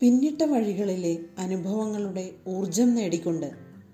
പിന്നിട്ട വഴികളിലെ അനുഭവങ്ങളുടെ ഊർജം നേടിക്കൊണ്ട്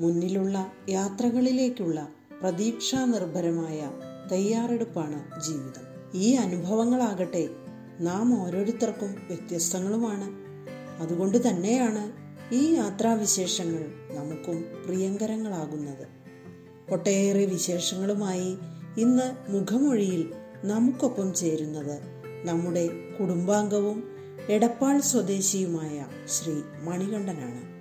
മുന്നിലുള്ള യാത്രകളിലേക്കുള്ള പ്രതീക്ഷാ നിർഭരമായ തയ്യാറെടുപ്പാണ് ജീവിതം. ഈ അനുഭവങ്ങളാകട്ടെ നാം ഓരോരുത്തർക്കും വ്യത്യസ്തങ്ങളുമാണ്. അതുകൊണ്ട് തന്നെയാണ് ഈ യാത്രാവിശേഷങ്ങൾ നമുക്കും പ്രിയങ്കരങ്ങളാകുന്നത്. ഒട്ടേറെ വിശേഷങ്ങളുമായി ഇന്ന് മുഖമൊഴിയിൽ നമുക്കൊപ്പം ചേരുന്നത് നമ്മുടെ കുടുംബാംഗവും എടപ്പാൾ സ്വദേശിയുമായ ശ്രീ മണികണ്ഠനാണ്.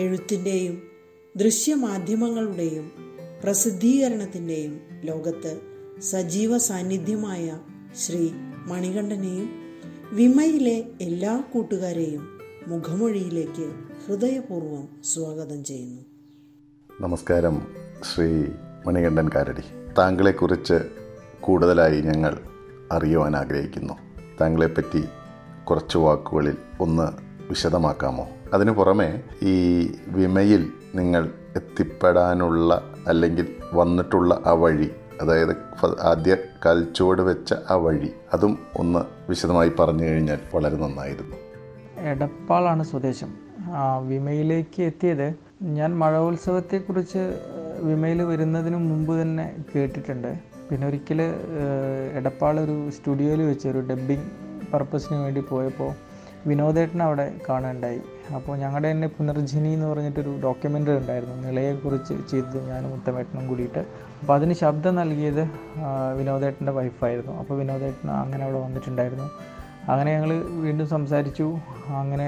എഴുത്തിന്റെയും ദൃശ്യമാധ്യമങ്ങളുടെയും പ്രസിദ്ധീകരണത്തിന്റെയും ലോകത്ത് സജീവ സാന്നിധ്യമായ ശ്രീ മണികണ്ഠനെയും വിമയിലെ എല്ലാ കൂട്ടുകാരെയും മുഖമൊഴിയിലേക്ക് ഹൃദയപൂർവം സ്വാഗതം ചെയ്യുന്നു. നമസ്കാരം ശ്രീ മണികണ്ഠൻ കാരടി. താങ്കളെക്കുറിച്ച് കൂടുതലായി ഞങ്ങൾ അറിയുവാൻ ആഗ്രഹിക്കുന്നു. താങ്കളെപ്പറ്റി കുറച്ച് വാക്കുകളിൽ ഒന്ന് വിശദമാക്കാമോ? അതിനു പുറമെ ഈ വിമയിൽ നിങ്ങൾ എത്തിപ്പെടാനുള്ള അല്ലെങ്കിൽ വന്നിട്ടുള്ള ആ വഴി അതായത് ആദ്യ കാൽച്ചുവട് വെച്ച ആ വഴി അതും ഒന്ന് വിശദമായി പറഞ്ഞു കഴിഞ്ഞാൽ വളരെ നന്നായിരുന്നു. എടപ്പാളാണ് സ്വദേശം. വിമയിലേക്ക് എത്തിയത് ഞാൻ മഴോത്സവത്തെക്കുറിച്ച് വിമയിൽ വരുന്നതിന് മുമ്പ് തന്നെ കേട്ടിട്ടുണ്ട്. പിന്നെ ഒരിക്കൽ എടപ്പാൾ ഒരു സ്റ്റുഡിയോയിൽ വെച്ച് ഒരു ഡബ്ബിംഗ് പർപ്പസിന് വേണ്ടി പോയപ്പോൾ വിനോദേട്ടൻ അവിടെ കാണാനുണ്ടായി അപ്പോൾ ഞങ്ങളുടെ തന്നെ പുനർജനി എന്ന് പറഞ്ഞിട്ടൊരു ഡോക്യുമെന്ററി ഉണ്ടായിരുന്നു. നിളയെക്കുറിച്ച് ചെയ്തത് ഞാനും മുത്തമേട്ടനും കൂടിയിട്ട്. അപ്പോൾ അതിന് ശബ്ദം നൽകിയത് വിനോദേട്ടന്റെ വൈഫായിരുന്നു അപ്പോൾ വിനോദേട്ടൻ അങ്ങനെ അവിടെ വന്നിട്ടുണ്ടായിരുന്നു. അങ്ങനെ ഞങ്ങൾ വീണ്ടും സംസാരിച്ചു. അങ്ങനെ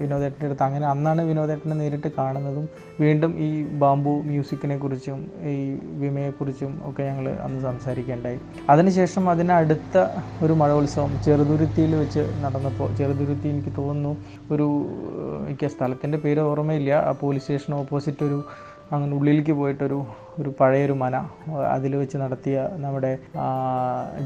വിനോദേട്ടന്റെ അടുത്ത് അങ്ങനെ അന്നാണ് വിനോദേട്ടനെ നേരിട്ട് കാണുന്നതും വീണ്ടും ഈ ബാംബു മ്യൂസിക്കിനെ കുറിച്ചും ഈ വിമയെക്കുറിച്ചും ഒക്കെ ഞങ്ങൾ അന്ന് സംസാരിക്കേണ്ടായി. അതിനുശേഷം അതിനടുത്ത ഒരു മഴോത്സവം ചെറുതുരുത്തിയിൽ വെച്ച് നടന്നപ്പോൾ ചെറുതുരുത്തി എനിക്ക് തോന്നുന്നു ഒരു എനിക്ക് സ്ഥലത്തിന്റെ പേര് ഓർമ്മയില്ല. ആ പോലീസ് സ്റ്റേഷൻ ഓപ്പോസിറ്റ് ഒരു അങ്ങനെ ഉള്ളിലേക്ക് പോയിട്ടൊരു ഒരു പഴയൊരു മന അതിൽ വെച്ച് നടത്തിയ നമ്മുടെ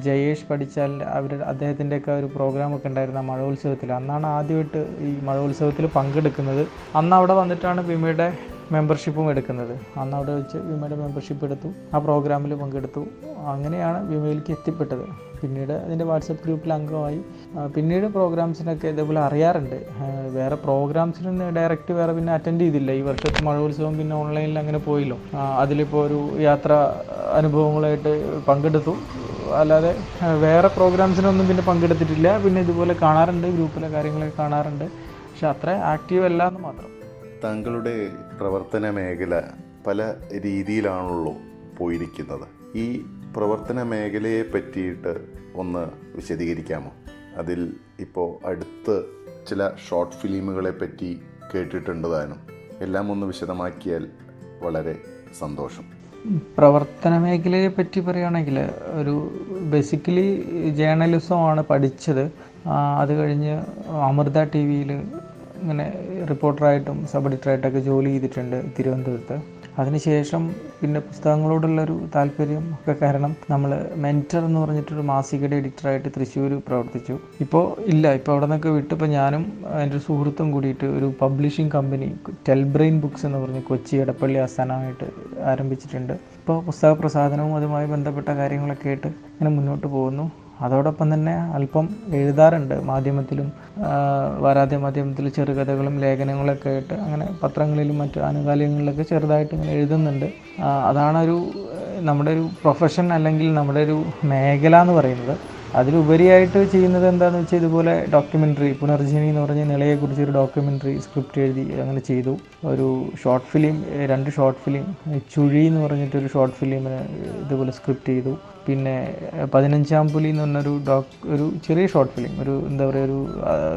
ജയേഷ് പഠിച്ചാൽ അവർ അദ്ദേഹത്തിന്റെയൊക്കെ ഒരു പ്രോഗ്രാമൊക്കെ ഉണ്ടായിരുന്ന മഴോത്സവത്തിൽ. അന്നാണ് ആദ്യമായിട്ട് ഈ മഴോത്സവത്തിൽ പങ്കെടുക്കുന്നത്. അന്ന് അവിടെ വന്നിട്ടാണ് വിമയുടെ മെമ്പർഷിപ്പും എടുക്കുന്നത്. അന്ന് അവിടെ വെച്ച് വിമയുടെ മെമ്പർഷിപ്പ് എടുത്തു ആ പ്രോഗ്രാമിൽ പങ്കെടുത്തു. അങ്ങനെയാണ് വിമയിലേക്ക് എത്തിപ്പെട്ടത്. പിന്നീട് അതിന്റെ വാട്സപ്പ് ഗ്രൂപ്പിൽ അംഗമായി. പിന്നീട് പ്രോഗ്രാംസിനൊക്കെ ഇതേപോലെ അറിയാറുണ്ട്. വേറെ പ്രോഗ്രാംസിനൊന്നും ഡയറക്റ്റ് വേറെ പിന്നെ അറ്റൻഡ് ചെയ്തില്ല. ഈ വർഷത്തെ മഴോത്സവം പിന്നെ ഓൺലൈനിൽ അങ്ങനെ പോയല്ലോ. അതിലിപ്പോൾ ഒരു യാത്ര അനുഭവങ്ങളായിട്ട് പങ്കെടുത്തു. അല്ലാതെ വേറെ പ്രോഗ്രാംസിനൊന്നും പിന്നെ പങ്കെടുത്തിട്ടില്ല. പിന്നെ ഇതുപോലെ കാണാറുണ്ട് ഗ്രൂപ്പിലെ കാര്യങ്ങളൊക്കെ കാണാറുണ്ട്. പക്ഷെ അത്ര ആക്റ്റീവ് അല്ല എന്ന് മാത്രം. താങ്കളുടെ പ്രവർത്തന മേഖല പല രീതിയിലാണല്ലോ പോയിരിക്കുന്നത്. ഈ പ്രവർത്തന മേഖലയെ പറ്റിയിട്ട് ഒന്ന് വിശദീകരിക്കാമോ? അതിൽ ഇപ്പോൾ അടുത്ത് ചില ഷോർട്ട് ഫിലിമുകളെ പറ്റി കേട്ടിട്ടുണ്ട് താനും. എല്ലാം ഒന്ന് വിശദമാക്കിയാൽ വളരെ സന്തോഷം. പ്രവർത്തന മേഖലയെ പറ്റി പറയുകയാണെങ്കിൽ ഒരു ബേസിക്കലി ജേർണലിസമാണ് പഠിച്ചത്. അത് കഴിഞ്ഞ് അമൃത ടി വിയിൽ ഇങ്ങനെ റിപ്പോർട്ടറായിട്ടും സബ് എഡിറ്ററായിട്ടൊക്കെ ജോലി ചെയ്തിട്ടുണ്ട് തിരുവനന്തപുരത്ത്. അതിനുശേഷം പിന്നെ പുസ്തകങ്ങളോടുള്ളൊരു താല്പര്യം ഒക്കെ കാരണം നമ്മൾ മെന്റർ എന്ന് പറഞ്ഞിട്ടൊരു മാസികയുടെ എഡിറ്ററായിട്ട് തൃശ്ശൂർ പ്രവർത്തിച്ചു. ഇപ്പോൾ ഇല്ല ഇപ്പോൾ അവിടെ നിന്നൊക്കെ വിട്ടിപ്പോൾ ഞാനും എന്റെ ഒരു സുഹൃത്തും കൂടിയിട്ട് ഒരു പബ്ലിഷിംഗ് കമ്പനി ടെൽബ്രെയിൻ ബുക്സ് എന്ന് പറഞ്ഞ് കൊച്ചി എടപ്പള്ളി ആസ്ഥാനമായിട്ട് ആരംഭിച്ചിട്ടുണ്ട്. ഇപ്പോൾ പുസ്തക പ്രസാധനവും അതുമായി ബന്ധപ്പെട്ട കാര്യങ്ങളൊക്കെ ആയിട്ട് ഇങ്ങനെ മുന്നോട്ട് പോകുന്നു. അതോടൊപ്പം തന്നെ അല്പം എഴുതാറുണ്ട് മാധ്യമത്തിലും വാരാദ്യ മാധ്യമത്തിൽ ചെറുകഥകളും ലേഖനങ്ങളൊക്കെ ആയിട്ട് അങ്ങനെ പത്രങ്ങളിലും മറ്റു ആനുകാലികങ്ങളിലൊക്കെ ചെറുതായിട്ട് ഇങ്ങനെ എഴുതുന്നുണ്ട്. അതാണൊരു നമ്മുടെ ഒരു പ്രൊഫഷൻ അല്ലെങ്കിൽ നമ്മുടെ ഒരു മേഖല എന്ന് പറയുന്നത്. അതിലുപരിയായിട്ട് ചെയ്യുന്നത് എന്താണെന്ന് വെച്ചാൽ ഇതുപോലെ ഡോക്യുമെന്ററി പുനർജനി എന്ന് പറഞ്ഞ നിലയെക്കുറിച്ച് ഒരു ഡോക്യുമെന്ററി സ്ക്രിപ്റ്റ് എഴുതി അങ്ങനെ ചെയ്തു. ഒരു ഷോർട്ട് ഫിലിം രണ്ട് ഷോർട്ട് ഫിലിം ചുഴി എന്ന് പറഞ്ഞിട്ടൊരു ഷോർട്ട് ഫിലിമിന് ഇതുപോലെ സ്ക്രിപ്റ്റ് ചെയ്തു. പിന്നെ പതിനഞ്ചാം പുലി എന്ന് പറഞ്ഞൊരു ഡോക് ഒരു ചെറിയ ഷോർട്ട് ഫിലിം ഒരു എന്താ പറയുക ഒരു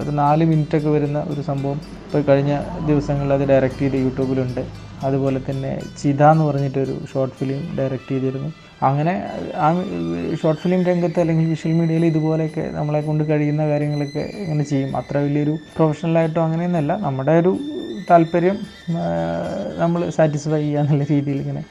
ഒരു നാല് മിനിറ്റൊക്കെ വരുന്ന ഒരു സംഭവം ഇപ്പോൾ കഴിഞ്ഞ ദിവസങ്ങളിൽ അത് ഡയറക്റ്റ് ചെയ്ത് യൂട്യൂബിലുണ്ട്. അതുപോലെ തന്നെ ചിത എന്ന് പറഞ്ഞിട്ടൊരു ഷോർട്ട് ഫിലിം ഡയറക്റ്റ് ചെയ്തിരുന്നു. അങ്ങനെ ആ ഷോർട്ട് ഫിലിം രംഗത്ത് അല്ലെങ്കിൽ വിഷ്വൽ മീഡിയയിൽ ഇതുപോലെയൊക്കെ നമ്മളെ കൊണ്ട് കഴിയുന്ന കാര്യങ്ങളൊക്കെ ഇങ്ങനെ ചെയ്യും. അത്ര വലിയൊരു പ്രൊഫഷണലായിട്ടോ അങ്ങനെയൊന്നുമല്ല. നമ്മുടെ ഒരു താല്പര്യം നമ്മൾ സാറ്റിസ്ഫൈ ചെയ്യുക എന്നുള്ള രീതിയിൽ ഇങ്ങനെ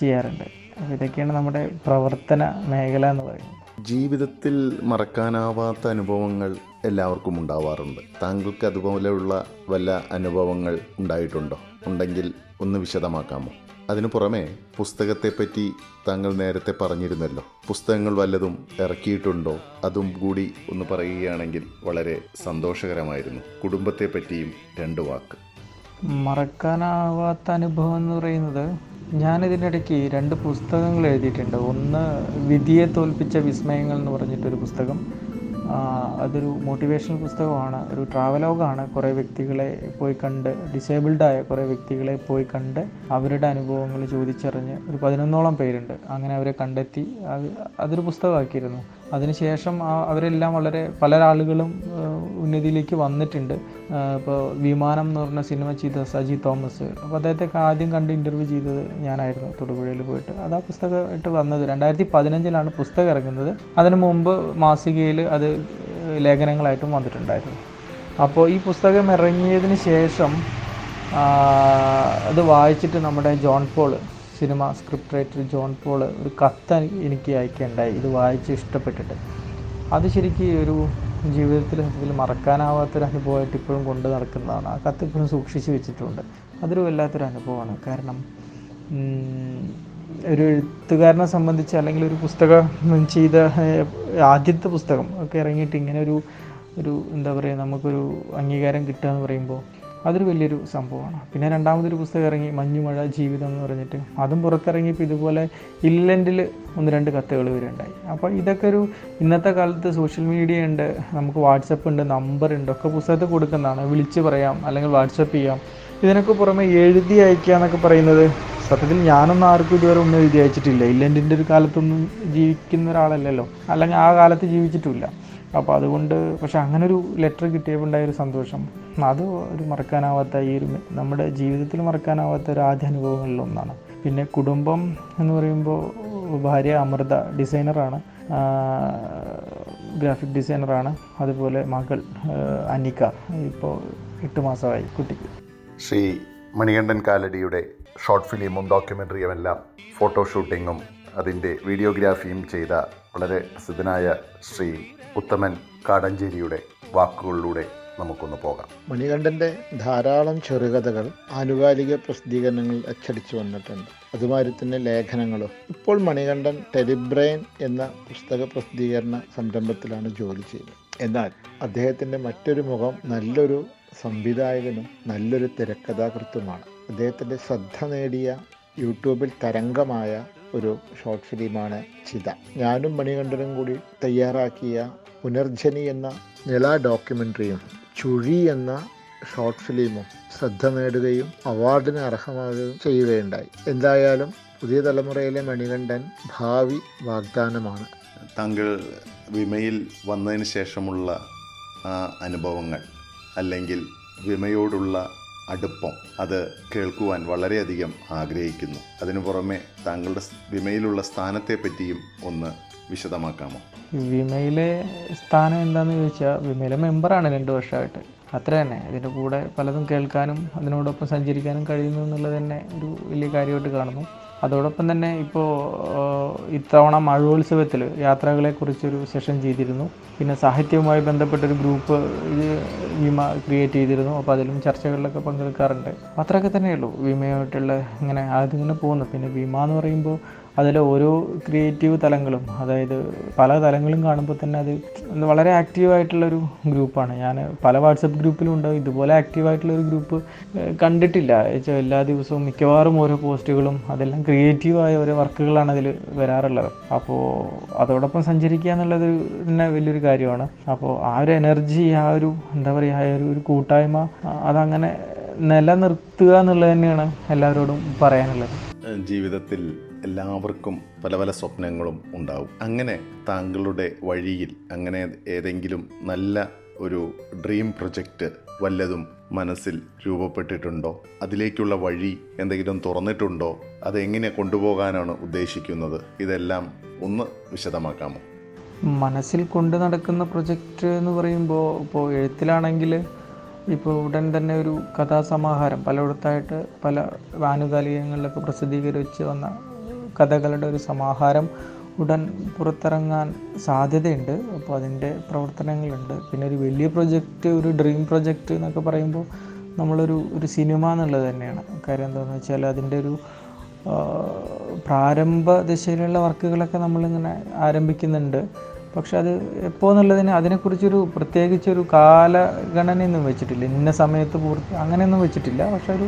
ചെയ്യാറുണ്ട്. അപ്പോൾ ഇതൊക്കെയാണ് നമ്മുടെ പ്രവർത്തന മേഖല എന്ന് പറയുന്നത്. ജീവിതത്തിൽ മറക്കാനാവാത്ത അനുഭവങ്ങൾ എല്ലാവർക്കും ഉണ്ടാവാറുണ്ട്. താങ്കൾക്ക് അതുപോലെയുള്ള വല്ല അനുഭവങ്ങൾ ഉണ്ടായിട്ടുണ്ടോ? ഉണ്ടെങ്കിൽ ഒന്ന് വിശദമാക്കാമോ? അതിനു പുറമെ പുസ്തകത്തെപ്പറ്റി താങ്കൾ നേരത്തെ പറഞ്ഞിരുന്നല്ലോ. പുസ്തകങ്ങൾ വല്ലതും ഇറക്കിയിട്ടുണ്ടോ? അതും കൂടി ഒന്ന് പറയുകയാണെങ്കിൽ വളരെ സന്തോഷകരമായിരുന്നു. കുടുംബത്തെ പറ്റിയും രണ്ട് വാക്ക്. മറക്കാനാവാത്ത അനുഭവം എന്ന് പറയുന്നത് ഞാൻ ഇതിനിടയ്ക്ക് രണ്ട് പുസ്തകങ്ങൾ എഴുതിയിട്ടുണ്ട്. ഒന്ന് വിധിയെ തോൽപ്പിച്ച വിസ്മയങ്ങൾ എന്ന് പറഞ്ഞിട്ടൊരു പുസ്തകം. അതൊരു മോട്ടിവേഷണൽ പുസ്തകമാണ്. ഒരു ട്രാവലോഗാണ് കുറേ വ്യക്തികളെ പോയി കണ്ട് ഡിസേബിൾഡായ കുറേ വ്യക്തികളെ പോയി കണ്ട് അവരുടെ അനുഭവങ്ങൾ ചോദിച്ചറിഞ്ഞ് ഒരു പതിനൊന്നോളം പേരുണ്ട്. അങ്ങനെ അവരെ കണ്ടെത്തി അത് അതൊരു പുസ്തകമാക്കിയിരുന്നു. അതിനുശേഷം അവരെല്ലാം വളരെ പല ആളുകളും ഉന്നതിയിലേക്ക് വന്നിട്ടുണ്ട്. ഇപ്പോൾ വിമാനം എന്ന് പറഞ്ഞ സിനിമ ചെയ്ത സജി തോമസ്. അപ്പോൾ അദ്ദേഹത്തെ ആദ്യം കണ്ട് ഇന്റർവ്യൂ ചെയ്തത് ഞാനായിരുന്നു തൊടുപുഴയിൽ പോയിട്ട്. അത് ആ പുസ്തകമായിട്ട് വന്നത് രണ്ടായിരത്തി പതിനഞ്ചിലാണ് പുസ്തകം ഇറങ്ങുന്നത്. അതിനു മുമ്പ് മാസികയിൽ അത് ലേഖനങ്ങളായിട്ടും വന്നിട്ടുണ്ടായിരുന്നു. അപ്പോൾ ഈ പുസ്തകം ഇറങ്ങിയതിന് ശേഷം അത് വായിച്ചിട്ട് നമ്മുടെ John Paul cinema script writer John Paul ഒരു കത്ത് എനിക്ക് അയക്കുകയുണ്ടായി ഇത് വായിച്ച് ഇഷ്ടപ്പെട്ടിട്ട്. അത് ശരിക്കും ഒരു ജീവിതത്തിൽ സത്യത്തിൽ മറക്കാനാവാത്തൊരു അനുഭവമായിട്ട് ഇപ്പോഴും കൊണ്ട് നടക്കുന്നതാണ്. ആ കത്ത് ഇപ്പോഴും സൂക്ഷിച്ച് വെച്ചിട്ടുണ്ട്. അതൊരു വല്ലാത്തൊരു അനുഭവമാണ്. കാരണം ഒരു എഴുത്തുകാരനെ സംബന്ധിച്ച് അല്ലെങ്കിൽ ഒരു പുസ്തകം ചെയ്ത ആദ്യത്തെ പുസ്തകം ഒക്കെ ഇറങ്ങിയിട്ട് ഇങ്ങനെ ഒരു ഒരു എന്താ പറയുക നമുക്കൊരു അംഗീകാരം കിട്ടുക എന്ന് പറയുമ്പോൾ അതൊരു വലിയൊരു സംഭവമാണ്. പിന്നെ രണ്ടാമതൊരു പുസ്തകം ഇറങ്ങി മഞ്ഞുമഴ ജീവിതം എന്ന് പറഞ്ഞിട്ട്. അതും പുറത്തിറങ്ങിയപ്പോൾ ഇതുപോലെ ഇല്ലൻഡിൽ ഒന്ന് രണ്ട് കത്തുകൾ ഉണ്ടായി. അപ്പോൾ ഇതൊക്കെ ഒരു ഇന്നത്തെ കാലത്ത് സോഷ്യൽ മീഡിയ ഉണ്ട് നമുക്ക് വാട്സപ്പ് ഉണ്ട് നമ്പർ ഉണ്ട് ഒക്കെ പുസ്തകത്തിൽ കൊടുക്കുന്നതാണ്. വിളിച്ച് പറയാം അല്ലെങ്കിൽ വാട്സപ്പ് ചെയ്യാം. ഇതിനൊക്കെ പുറമെ എഴുതി അയക്കുക എന്നൊക്കെ പറയുന്നത് സത്യത്തിൽ ഞാനൊന്നും ആർക്കും ഇതുവരെ ഒന്നും എഴുതി അയച്ചിട്ടില്ല. ഇല്ലൻഡിന്റെ ഒരു കാലത്തൊന്നും ജീവിക്കുന്ന ഒരാളല്ലല്ലോ. അല്ലെങ്കിൽ ആ കാലത്ത് ജീവിച്ചിട്ടില്ല അപ്പോൾ അതുകൊണ്ട് പക്ഷെ അങ്ങനൊരു ലെറ്റർ കിട്ടിയപ്പോൾ ഒരു സന്തോഷം. അത് ഒരു മറക്കാനാവാത്ത ഈ ഒരു നമ്മുടെ ജീവിതത്തിൽ മറക്കാനാവാത്ത ഒരു ആദ്യ അനുഭവങ്ങളിൽ ഒന്നാണ്. പിന്നെ കുടുംബം എന്ന് പറയുമ്പോൾ ഭാര്യ അമൃത ഡിസൈനറാണ് ഗ്രാഫിക് ഡിസൈനറാണ് അതുപോലെ മകൾ അനിക്ക അനിക. ഇപ്പോൾ എട്ട് മാസമായി കുട്ടിക്ക്. ശ്രീ മണികണ്ഠൻ കാലടിയുടെ ഷോർട്ട് ഫിലിമും ഡോക്യുമെന്ററിയും എല്ലാം ഫോട്ടോ ഷൂട്ടിങ്ങും അതിന്റെ വീഡിയോഗ്രാഫിയും ചെയ്ത വളരെ പ്രസിദ്ധനായ ശ്രീ ഉത്തമൻ കാടഞ്ചേരിയുടെ വാക്കുകളിലൂടെ നമുക്കൊന്ന് പോകാം. മണികണ്ഠന്റെ ധാരാളം ചെറുകഥകൾ ആനുകാലിക പ്രസിദ്ധീകരണങ്ങളിൽ അച്ചടിച്ചു വന്നിട്ടുണ്ട്. അതുമാതിരി തന്നെ ലേഖനങ്ങളും. ഇപ്പോൾ മണികണ്ഠൻ ടെലിബ്രെയിൻ എന്ന പുസ്തക പ്രസിദ്ധീകരണ സംരംഭത്തിലാണ് ജോലി ചെയ്യുന്നത്. എന്നാൽ അദ്ദേഹത്തിന്റെ മറ്റൊരു മുഖം നല്ലൊരു സംവിധായകനും നല്ലൊരു തിരക്കഥാകൃത്തുമാണ്. അദ്ദേഹത്തിന്റെ ശ്രദ്ധ നേടിയ യൂട്യൂബിൽ തരംഗമായ ഒരു ഷോർട്ട് ഫിലിമാണ് ചിത. ഞാനും മണികണ്ഠനും കൂടി തയ്യാറാക്കിയ പുനർജനി എന്ന നില ഡോക്യുമെന്ററിയും ചുഴി എന്ന ഷോർട്ട് ഫിലിമും ശ്രദ്ധ നേടുകയും അവാർഡിന് അർഹമാകുകയും ചെയ്യുകയുണ്ടായി. എന്തായാലും പുതിയ തലമുറയിലെ മണികണ്ഠൻ ഭാവി വാഗ്ദാനമാണ്. താങ്കൾ വിമയിൽ വന്നതിന് ശേഷമുള്ള അനുഭവങ്ങൾ അല്ലെങ്കിൽ വിമയോടുള്ള അടുപ്പം. അത് കേൾക്കുവാൻ വളരെയധികം ആഗ്രഹിക്കുന്നു. അതിനു പുറമെ താങ്കളുടെ വിമയിലുള്ള സ്ഥാനത്തെ പറ്റിയും ഒന്ന് വിശദമാക്കാമോ? വിമയിലെ സ്ഥാനം എന്താണെന്ന് ചോദിച്ചാൽ വിമയിലെ മെമ്പറാണ് രണ്ട് വർഷമായിട്ട്. അത്ര തന്നെ. ഇതിന്റെ കൂടെ പലതും കേൾക്കാനും അതിനോടൊപ്പം സഞ്ചരിക്കാനും കഴിയുന്നു എന്നുള്ളത് തന്നെ ഒരു വലിയ കാര്യമായിട്ട് കാണുന്നു. അതോടൊപ്പം തന്നെ ഇപ്പോൾ ഇത്തവണ മഴോത്സവത്തിൽ യാത്രകളെക്കുറിച്ചൊരു സെഷൻ ചെയ്തിരുന്നു. പിന്നെ സാഹിത്യവുമായി ബന്ധപ്പെട്ടൊരു ഗ്രൂപ്പ് വിമ ക്രിയേറ്റ് ചെയ്തിരുന്നു. അപ്പോൾ അതിലും ചർച്ചകളിലൊക്കെ പങ്കെടുക്കാറുണ്ട്. അത്രയൊക്കെ തന്നെയുള്ളൂ വിമയായിട്ടുള്ള ഇങ്ങനെ അതിങ്ങനെ പോകുന്നു. പിന്നെ വിമ എന്ന് പറയുമ്പോൾ അതിൽ ഓരോ ക്രിയേറ്റീവ് തലങ്ങളും അതായത് പല തലങ്ങളും കാണുമ്പോൾ തന്നെ അത് വളരെ ആക്റ്റീവായിട്ടുള്ളൊരു ഗ്രൂപ്പാണ് ഞാൻ പല വാട്സപ്പ് ഗ്രൂപ്പിലും ഉണ്ട്. ഇതുപോലെ ആക്റ്റീവായിട്ടുള്ളൊരു ഗ്രൂപ്പ് കണ്ടിട്ടില്ല. എല്ലാ ദിവസവും മിക്കവാറും ഓരോ പോസ്റ്റുകളും അതെല്ലാം ക്രിയേറ്റീവായ ഓരോ വർക്കുകളാണ് അതിൽ വരാറുള്ളത്. അപ്പോൾ അതോടൊപ്പം സഞ്ചരിക്കുക എന്നുള്ളത് തന്നെ വലിയൊരു കാര്യമാണ്. അപ്പോൾ ആ ഒരു എനർജി ആ ഒരു എന്താ പറയുക ആ ഒരു കൂട്ടായ്മ അതങ്ങനെ നിലനിർത്തുക എന്നുള്ളത് തന്നെയാണ് എല്ലാവരോടും പറയാനുള്ളത്. ജീവിതത്തിൽ എല്ലാവർക്കും പല പല സ്വപ്നങ്ങളും ഉണ്ടാവും. അങ്ങനെ താങ്കളുടെ വഴിയിൽ അങ്ങനെ ഏതെങ്കിലും നല്ല ഒരു ഡ്രീം പ്രൊജക്റ്റ് വല്ലതും മനസ്സിൽ രൂപപ്പെട്ടിട്ടുണ്ടോ? അതിലേക്കുള്ള വഴി എന്തെങ്കിലും തുറന്നിട്ടുണ്ടോ? അതെങ്ങനെ കൊണ്ടുപോകാനാണ് ഉദ്ദേശിക്കുന്നത്? ഇതെല്ലാം ഒന്ന് വിശദമാക്കാമോ? മനസ്സിൽ കൊണ്ടു നടക്കുന്ന പ്രൊജക്റ്റ് എന്ന് പറയുമ്പോൾ ഇപ്പോൾ എഴുത്തിലാണെങ്കിൽ ഇപ്പോൾ ഉടൻ തന്നെ ഒരു കഥാസമാഹാരം പലയിടത്തായിട്ട് പല ആനുകാലികങ്ങളിലൊക്കെ പ്രസിദ്ധീകരിച്ച് വന്ന കഥകളുടെ ഒരു സമാഹാരം ഉടൻ പുറത്തിറങ്ങാൻ സാധ്യതയുണ്ട്. അപ്പോൾ അതിന്റെ പ്രവർത്തനങ്ങളുണ്ട്. പിന്നെ ഒരു വലിയ പ്രൊജക്റ്റ് ഒരു ഡ്രീം പ്രൊജക്റ്റ് എന്നൊക്കെ പറയുമ്പോൾ നമ്മളൊരു ഒരു സിനിമ എന്നുള്ളത് തന്നെയാണ്. കാര്യം എന്താണെന്ന് വെച്ചാൽ അതിന്റെ ഒരു പ്രാരംഭ ദശയിലുള്ള വർക്കുകളൊക്കെ നമ്മളിങ്ങനെ ആരംഭിക്കുന്നുണ്ട്. പക്ഷെ അത് എപ്പോൾ എന്നുള്ളതിന് അതിനെക്കുറിച്ചൊരു പ്രത്യേകിച്ചൊരു കാലഗണനയൊന്നും വെച്ചിട്ടില്ല. ഇന്ന സമയത്ത് പൂർത്തി അങ്ങനെയൊന്നും വെച്ചിട്ടില്ല. പക്ഷെ ഒരു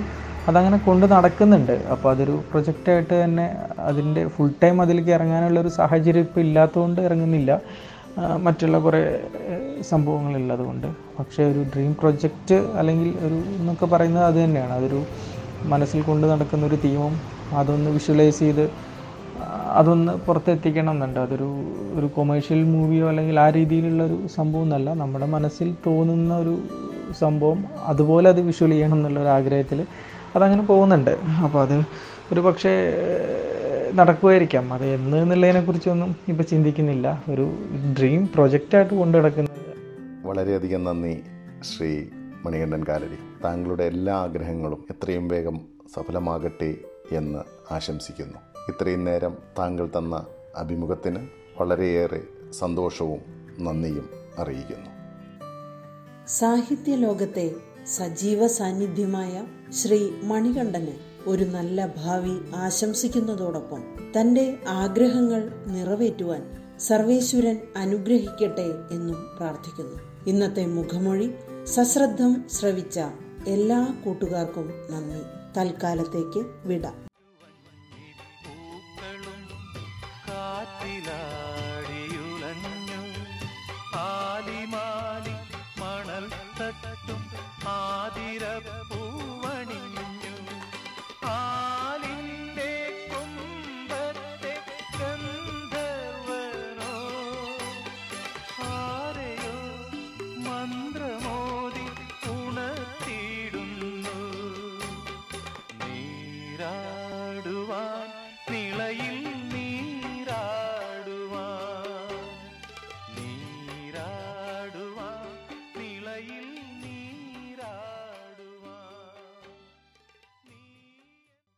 അതങ്ങനെ കൊണ്ട് നടക്കുന്നുണ്ട്. അപ്പോൾ അതൊരു പ്രൊജക്റ്റായിട്ട് തന്നെ അതിന്റെ ഫുൾ ടൈം അതിലേക്ക് ഇറങ്ങാനുള്ള ഒരു സാഹചര്യം ഇപ്പോൾ ഇല്ലാത്തതുകൊണ്ട് ഇറങ്ങുന്നില്ല. മറ്റുള്ള കുറേ സംഭവങ്ങളുള്ളതുകൊണ്ട് പക്ഷേ ഒരു ഡ്രീം പ്രൊജക്റ്റ് അല്ലെങ്കിൽ ഒരു എന്നൊക്കെ പറയുന്നത് അത് തന്നെയാണ്. അതൊരു മനസ്സിൽ കൊണ്ട് നടക്കുന്ന ഒരു തീമും അതൊന്ന് വിഷ്വലൈസ് ചെയ്ത് അതൊന്ന് പുറത്തെത്തിക്കണം എന്നുണ്ട്. അതൊരു ഒരു കൊമേഴ്ഷ്യൽ മൂവിയോ അല്ലെങ്കിൽ ആ രീതിയിലുള്ള ഒരു സംഭവം എന്നല്ല നമ്മുടെ മനസ്സിൽ തോന്നുന്ന ഒരു സംഭവം അതുപോലെ അത് വിഷ്വൽ ചെയ്യണം എന്നുള്ള ഒരു ആഗ്രഹത്തിൽ അതങ്ങനെ പോകുന്നുണ്ട്. അപ്പോൾ അത് ഒരു പക്ഷേ നടക്കുമായിരിക്കാം അത് എന്ന് എന്നുള്ളതിനെക്കുറിച്ചൊന്നും ഇപ്പോൾ ചിന്തിക്കുന്നില്ല. ഒരു ഡ്രീം പ്രൊജക്റ്റായിട്ട് കൊണ്ടു നടക്കുന്നത്. വളരെയധികം നന്ദി ശ്രീ മണികണ്ഠൻ കാലടി താങ്കളുടെ എല്ലാ ആഗ്രഹങ്ങളും എത്രയും വേഗം സഫലമാകട്ടെ എന്ന് ആശംസിക്കുന്നു. ഇത്രയും നേരം താങ്കൾ തന്ന അഭിമുഖത്തിന് വളരെയേറെ സന്തോഷവും നന്ദിയും അറിയിക്കുന്നു. സാഹിത്യ ലോകത്തെ സജീവ സാന്നിധ്യമായ ശ്രീ മണികണ്ഠന് ഒരു നല്ല ഭാവി ആശംസിക്കുന്നതോടൊപ്പം തന്റെ ആഗ്രഹങ്ങൾ നിറവേറ്റുവാൻ സർവേശ്വരൻ അനുഗ്രഹിക്കട്ടെ എന്നും പ്രാർത്ഥിക്കുന്നു. ഇന്നത്തെ മുഖമൊഴി സശ്രദ്ധം ശ്രവിച്ച എല്ലാ കൂട്ടുകാർക്കും നന്ദി. തൽക്കാലത്തേക്ക് വിട.